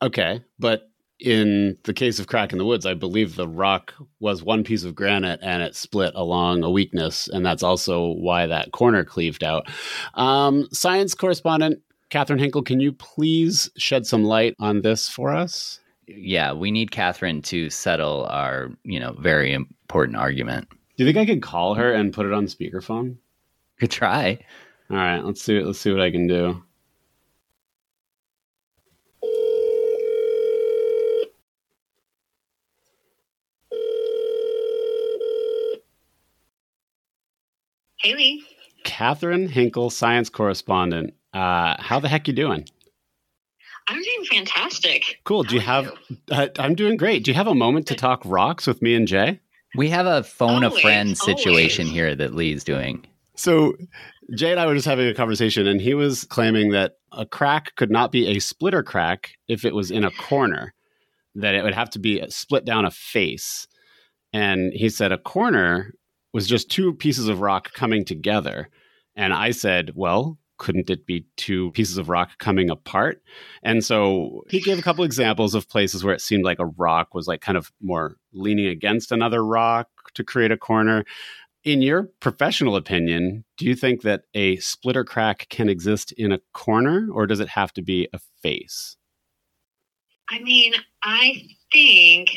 B: Okay, but in the case of Crack in the Woods, I believe the rock was one piece of granite and it split along a weakness, and that's also why that corner cleaved out. Um, science correspondent Catherine Hinkle, can you please shed some light on this for us?
A: Yeah, we need Catherine to settle our you know very important argument.
B: Do you think I could call her and put it on speakerphone?
A: Could try.
B: All right, let's see. Let's see what I can do.
C: Haley.
B: Catherine Hinkle, science correspondent. Uh, how the heck you doing?
C: I'm doing fantastic.
B: Cool.
C: How
B: Do you
C: are
B: have? Uh, I'm doing great. Do you have a moment to talk rocks with me and Jay?
A: We have a phone
C: Always,
A: a friend situation
C: always.
A: here that Lee's doing.
B: So Jay and I were just having a conversation, and he was claiming that a crack could not be a splitter crack if it was in a corner; that it would have to be split down a face. And he said a corner was just two pieces of rock coming together. And I said, well, couldn't it be two pieces of rock coming apart? And so he gave a couple examples of places where it seemed like a rock was like kind of more leaning against another rock to create a corner. In your professional opinion, do you think that a splitter crack can exist in a corner or does it have to be a face?
C: I mean, I think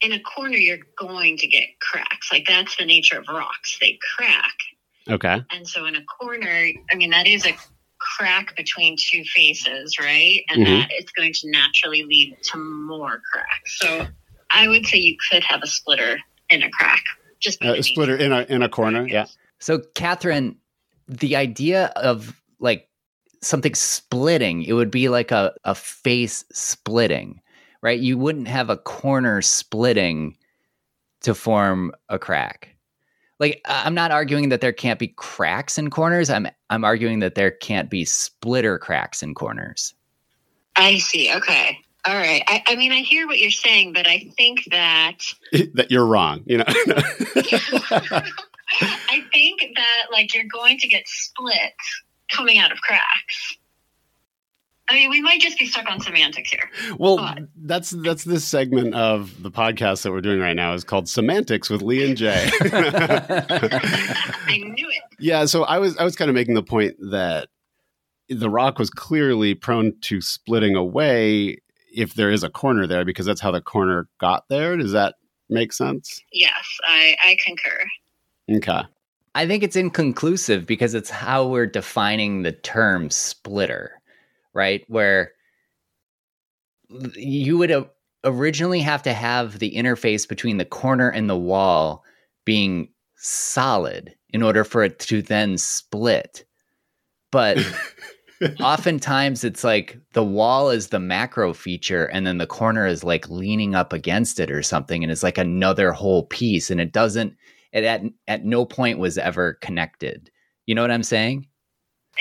C: in a corner you're going to get cracks. Like that's the nature of rocks. They crack.
B: Okay.
C: And so in a corner, I mean, that is a crack between two faces, right? And
B: Mhm.
C: that is going to naturally lead to more cracks. So I would say you could have a splitter in a crack. Just
B: Uh, a splitter in a in a corner. Yeah.
A: So, Catherine, the idea of like something splitting, it would be like a, a face splitting, right? You wouldn't have a corner splitting to form a crack. Like I- I'm not arguing that there can't be cracks in corners. I'm I'm arguing that there can't be splitter cracks in corners.
C: I see. Okay. All right. I, I mean, I hear what you're saying, but I think that (laughs)
B: that you're wrong, you know. (laughs) (laughs)
C: I think that like you're going to get split coming out of cracks. I mean, we might just be stuck on semantics here.
B: well,
C: But-
B: that's that's this segment of the podcast that we're doing right now is called Semantics with Lee and Jay. (laughs) (laughs)
C: I knew it.
B: yeah, so I was I was kind of making the point that the rock was clearly prone to splitting away if there is a corner there because that's how the corner got there. Does that make sense?
C: Yes, I, I concur.
B: Okay.
A: I think it's inconclusive because it's how we're defining the term splitter, right? Where you would originally have to have the interface between the corner and the wall being solid in order for it to then split. But (laughs) oftentimes it's like the wall is the macro feature and then the corner is like leaning up against it or something and it's like another whole piece and it doesn't it at at no point was ever connected. You know what I'm saying?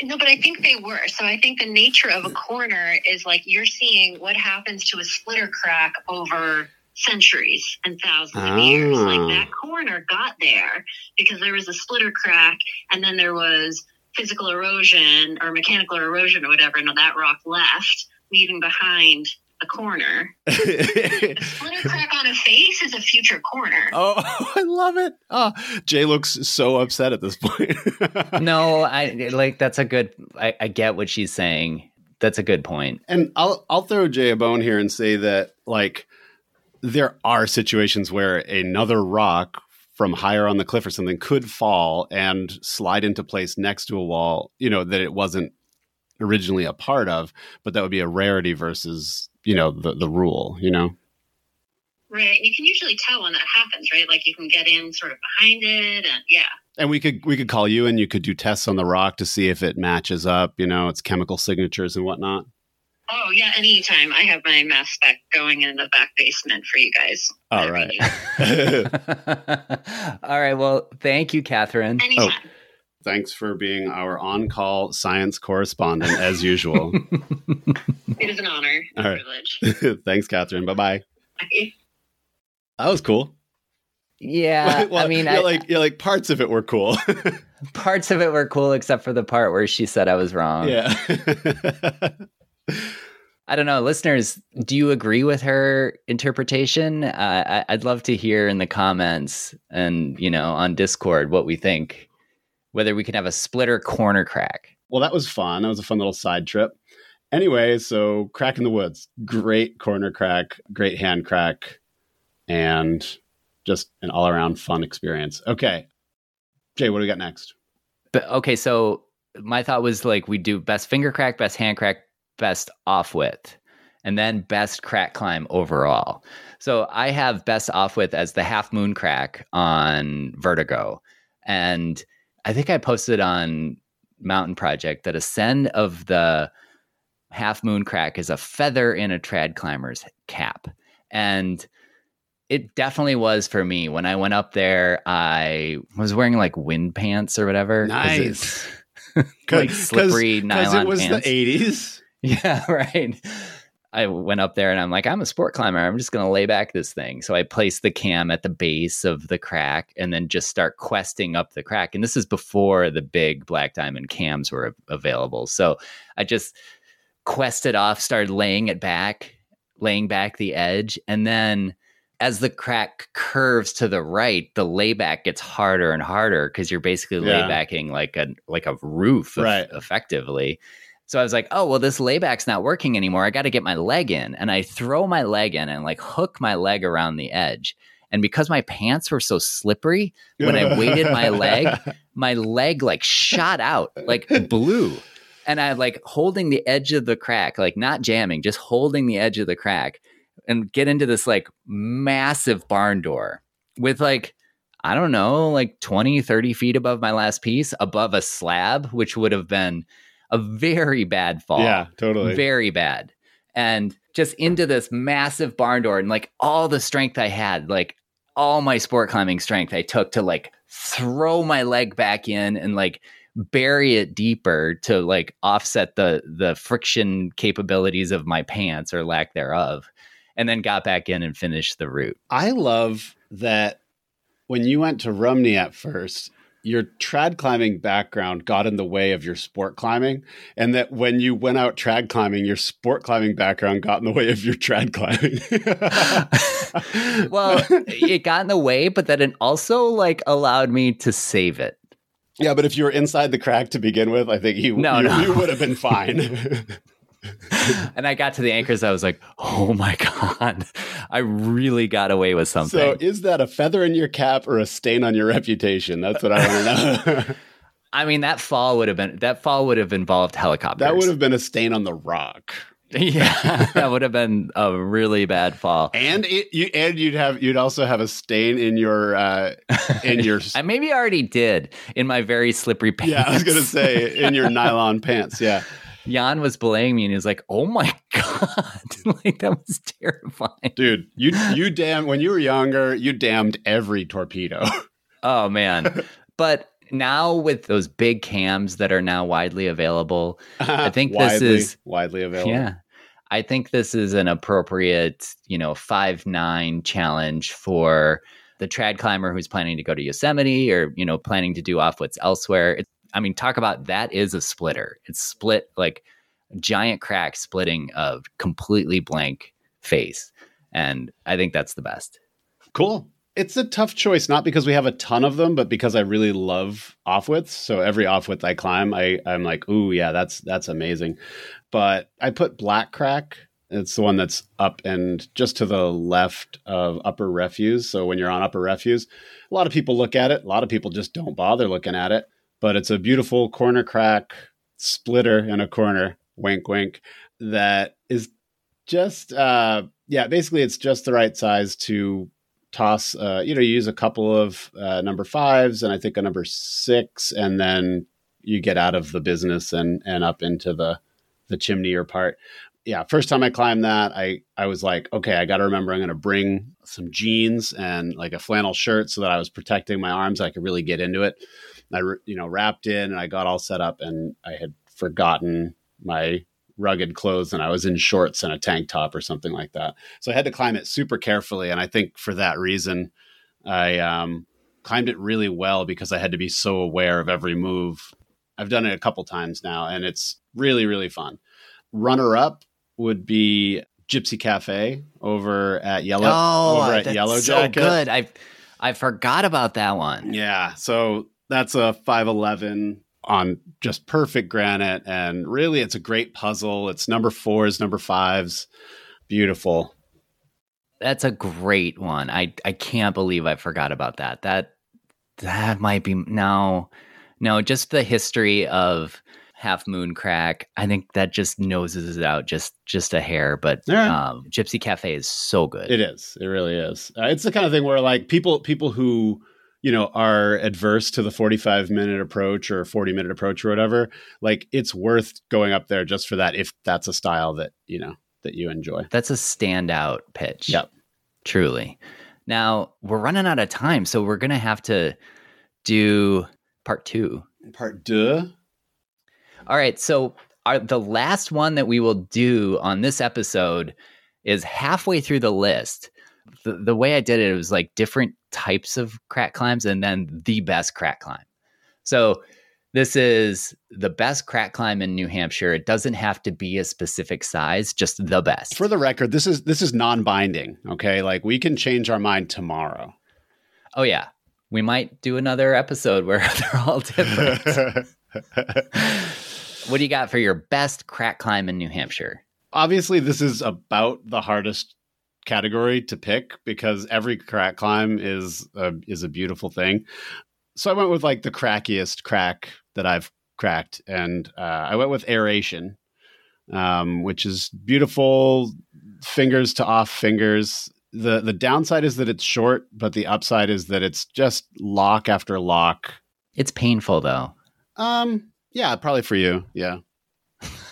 C: No, but I think they were. So I think the nature of a corner is like you're seeing what happens to a splitter crack over centuries and thousands of years.
B: Ah.
C: Like that corner got there because there was a splitter crack and then there was physical erosion or mechanical erosion or whatever, and that rock left, leaving behind a corner. A splitter crack on a face is a future corner.
B: oh, (laughs) I love it. Oh, Jay looks so upset at this point. (laughs)
A: No, I like that's a good I, I get what she's saying. That's a good point.
B: And I'll I'll throw Jay a bone here and say that like there are situations where another rock from higher on the cliff or something could fall and slide into place next to a wall, you know, that it wasn't originally a part of, but that would be a rarity versus, you know, the the rule, you know.
C: Right. You can usually tell when that happens, right? Like you can get in sort of behind it and yeah.
B: And we could we could call you and you could do tests on the rock to see if it matches up, you know, its chemical signatures and whatnot.
C: Oh yeah, anytime. I have my mass spec going in the back basement for you guys.
B: All
C: Whenever
B: right.
C: you need. (laughs) (laughs)
A: All right. Well, thank you, Catherine.
C: Anytime.
B: Oh, Thanks for being our on-call science correspondent as usual. (laughs)
C: It is an honor, a
B: All right.
C: privilege. (laughs)
B: Thanks, Catherine. Bye bye.
C: Okay.
B: That was cool.
A: Yeah, (laughs)
B: Well,
A: I mean,
B: yeah,
A: I,
B: like yeah, like parts of it were cool.
A: parts of it were cool, except for the part where she said I was wrong.
B: yeah.
A: I don't know, listeners. Do you agree with her interpretation? Uh, I, I'd love to hear in the comments and you know on Discord what we think. Whether we can have a splitter corner crack.
B: well, that was fun. That was a fun little side trip. Anyway, so crack in the woods, great corner crack, great hand crack, and just an all-around fun experience. Okay, Jay, what do we got next?
A: But okay, so my thought was like we do best finger crack, best hand crack, best off width, and then best crack climb overall. So I have best off width as the half moon crack on Vertigo, and I think I posted on Mountain Project that ascend of the half moon crack is a feather in a trad climber's cap. And it definitely was for me. When I went up there, I was wearing like wind pants or whatever.
B: Nice.
A: it's (laughs) like slippery
B: Because
A: nylon
B: it was
A: pants.
B: the 80s. (laughs)
A: Yeah, right. I went up there and I'm like, I'm a sport climber. I'm just going to lay back this thing. So I placed the cam at the base of the crack and then just start questing up the crack. And this is before the big black diamond cams were available. So I just quested off, started laying it back, laying back the edge. And then as the crack curves to the right, the layback gets harder and harder because you're basically
B: Yeah.
A: laybacking like a like a roof
B: Right.
A: effectively. So I was like, oh, well, this layback's not working anymore. I got to get my leg in. And I throw my leg in and like hook my leg around the edge. And because my pants were so slippery, when I weighted my leg, (laughs) my leg like shot out, like blew. And I like holding the edge of the crack, like not jamming, just holding the edge of the crack and get into this like massive barn door with like, I don't know, like 20, 30 feet above my last piece, above a slab, which would have been a very bad fall.
B: Yeah, totally.
A: Very bad. And just into this massive barn door and like all the strength I had, like all my sport climbing strength I took to like throw my leg back in and like bury it deeper to like offset the the friction capabilities of my pants or lack thereof. And then got back in and finished the route.
B: I love that when you went to Rumney at first, your trad climbing background got in the way of your sport climbing, and that when you went out trad climbing, your sport climbing background got in the way of your trad climbing. (laughs)
A: Well, (laughs) it got in the way, but then it also like allowed me to save it.
B: yeah, but if you were inside the crack to begin with, I think you
A: No,
B: you,
A: no.
B: you would have been (laughs) fine. (laughs)
A: and I got to the anchors. I was like, oh my God, I really got away with something.
B: so, is that a feather in your cap or a stain on your reputation? That's what I want to know. (laughs)
A: I mean, that fall would have been, that fall would have involved helicopters.
B: that would have been a stain on the rock. (laughs)
A: yeah, that would have been a really bad fall.
B: and it, you and you'd have you'd also have a stain in your uh in your
A: I maybe already did in my very slippery pants.
B: yeah i was gonna say in your nylon pants yeah
A: Jan was belaying me and he was like, oh my (laughs) God. (laughs) like, that was terrifying.
B: dude you you damn when you were younger you damned every torpedo (laughs)
A: Oh man. but now with those big cams that are now widely available, I think this is-
B: widely available
A: Yeah. I think this is an appropriate, you know, five nine challenge for the trad climber who's planning to go to Yosemite or, you know, planning to do off widths elsewhere. It's, I mean, talk about that is a splitter. It's split like giant crack splitting a completely blank face. And I think that's the best.
B: cool it's a tough choice not because we have a ton of them but because i really love off widths so every off width i climb i i'm like ooh yeah that's that's amazing but i put black crack it's the one that's up and just to the left of upper refuse so when you're on upper refuse a lot of people look at it a lot of people just don't bother looking at it but it's a beautiful corner crack splitter in a corner wink wink that is just uh yeah basically it's just the right size to toss uh you know you use a couple of uh number fives and i think a number six and then you get out of the business and and up into the the chimneyer part. Yeah first time i climbed that i i was like okay i gotta remember i'm gonna bring some jeans and like a flannel shirt so that i was protecting my arms i could really get into it i you know wrapped in and i got all set up and i had forgotten my rugged clothes and i was in shorts and a tank top or something like that so I had to climb it super carefully, and I think for that reason, I um, climbed it really well because I had to be so aware of every move. I've done it a couple times now, and it's really really fun. Runner up would be Gypsy Cafe over at Yellow over at
A: Oh, that's
B: Yellow
A: so
B: Jacket.
A: good. I I forgot about that one.
B: Yeah, so that's a 511 on just perfect granite and really it's a great puzzle. It's number 4s, number 5s. Beautiful.
A: That's a great one. I I can't believe I forgot about that. That that might be no, no. Just the history of Half Moon Crack. I think that just noses it out just just a hair. But
B: Yeah.
A: um, Gypsy Cafe is so good.
B: It is. It really is. Uh, it's the kind of thing where like people people who you know are adverse to the 45 minute approach or 40 minute approach or whatever like it's worth going up there just for that if that's a style that you know that you enjoy
A: That's a standout pitch.
B: Yep.
A: Truly. Now, we're running out of time, so we're going to have to do part two.
B: part two
A: All right. So, our, the last one that we will do on this episode is halfway through the list. The, the way I did it, it was like different types of crack climbs and then the best crack climb. So, this is the best crack climb in New Hampshire. It doesn't have to be a specific size, just the best.
B: for the record this is this is non-binding okay like we can change our mind tomorrow
A: Oh yeah. We might do another episode where (laughs) they're all different. (laughs) what do you got for your best crack climb in New Hampshire?
B: obviously this is about the hardest category to pick because every crack climb is a, is a beautiful thing. So I went with like the crackiest crack that I've cracked, and uh, I went with aeration, um, which is beautiful fingers to off fingers. the The downside is that it's short, but the upside is that it's just lock after lock.
A: It's painful though.
B: Um, yeah, probably for you. Yeah.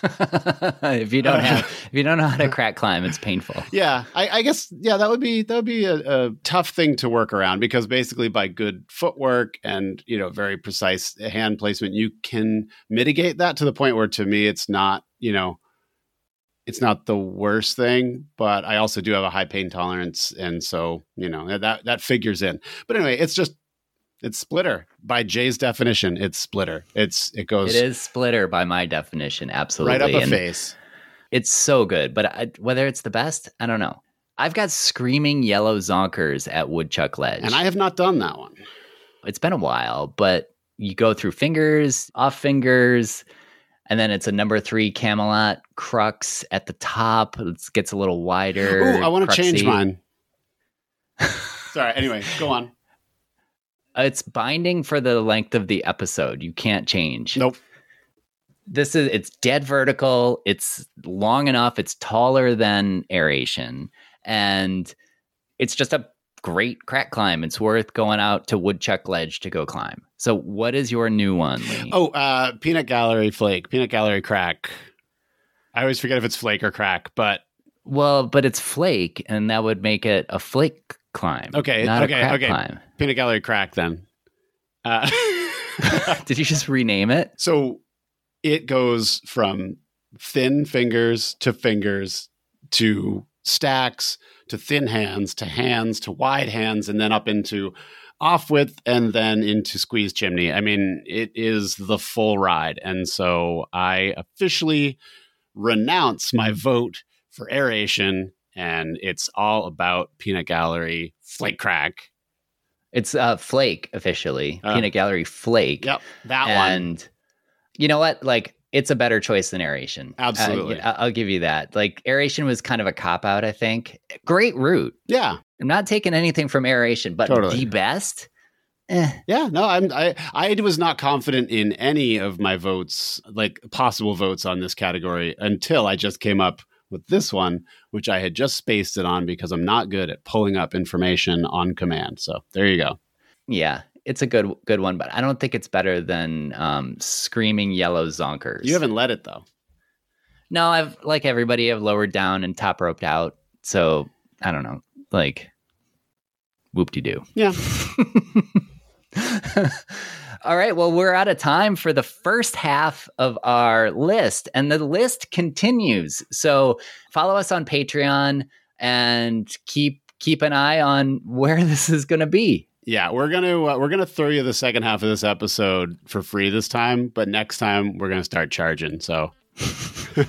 B: (laughs)
A: if you don't have if you don't know how to crack climb, it's painful.
B: Yeah, I, I guess yeah, that would be that would be a, a tough thing to work around because basically by good footwork and you know very precise hand placement, you can mitigate that to the point where to me it's not you know it's not the worst thing, but I also do have a high pain tolerance, and so you know that that figures in. But anyway, it's just it's splitter by Jay's definition. It's splitter. It's it goes
A: It is splitter by my definition, absolutely.
B: right up a
A: And
B: face.
A: It's so good, but I, whether it's the best, I don't know. I've got screaming yellow zonkers at Woodchuck Ledge.
B: And I have not done that one.
A: it's been a while, but you go through fingers, off fingers, and then it's a number three Camelot crux at the top. It gets a little wider.
B: Ooh, I want to change mine. (laughs) Sorry. Anyway, go on.
A: It's binding for the length of the episode. You can't change.
B: Nope.
A: This is it's dead vertical. It's long enough. It's taller than aeration, and it's just a great crack climb. It's worth going out to Woodchuck Ledge to go climb. So, what is your new one, Lee?
B: Oh, uh, peanut gallery flake, peanut gallery crack. I always forget if it's flake or crack, but
A: Well, but it's flake, and that would make it a flake climb.
B: Okay, okay, okay.
A: climb.
B: peanut gallery crack then. Uh, (laughs)
A: Did you just rename it?
B: so it goes from thin fingers to fingers to stacks to thin hands to hands to wide hands and then up into off width and then into squeeze chimney. I mean, it is the full ride. And so I officially renounce my vote for aeration and it's all about peanut gallery flake crack.
A: It's uh, flake officially.
B: Uh,
A: Peanut Gallery flake.
B: Yep, that one.
A: and you know what? Like, it's a better choice than aeration. Uh,
B: Absolutely.
A: I- I'll give you that. Like, aeration was kind of a cop out. I think. Great route.
B: Yeah.
A: I'm not taking anything from aeration, but
B: Totally.
A: the best. Eh.
B: Yeah, no, I'm I I was not confident in any of my votes, like possible votes on this category until I just came up with this one, which I had just spaced it on because I'm not good at pulling up information on command. So there you go.
A: Yeah, it's a good good one, but I don't think it's better than um, screaming yellow zonkers.
B: You haven't let it though.
A: No, I've like everybody, I've lowered down and top roped out. So I don't know, like whoop de doo.
B: Yeah. (laughs) (laughs)
A: All right. Well, we're out of time for the first half of our list, and the list continues. So follow us on Patreon and keep keep an eye on where (laughs) this is going to be.
B: Yeah, we're gonna uh, we're gonna throw you the second half of this episode for free this time, but next time we're gonna start charging. So, (laughs)
A: All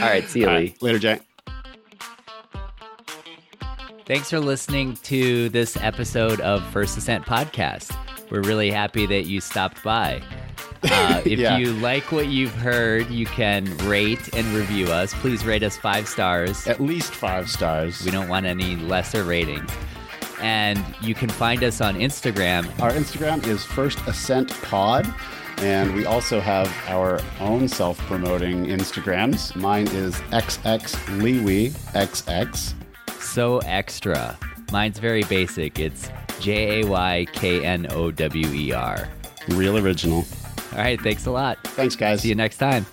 A: right. See you,
B: right, later, Jack.
A: Thanks for listening to this episode of First Ascent Podcast. We're really happy that you stopped by. (laughs) Uh, if
B: Yeah.
A: you like what you've heard, you can rate and review us. Please rate us five stars.
B: At least five stars.
A: We don't want any lesser ratings. And you can find us on Instagram.
B: Our Instagram is First Ascent Pod, and we also have our own self-promoting Instagrams. Mine is XXLeeWee XX.
A: So extra. Mine's very basic. It's J A Y K N O W E R.
B: Real original.
A: All right. Thanks a lot.
B: Thanks, guys.
A: See you next time.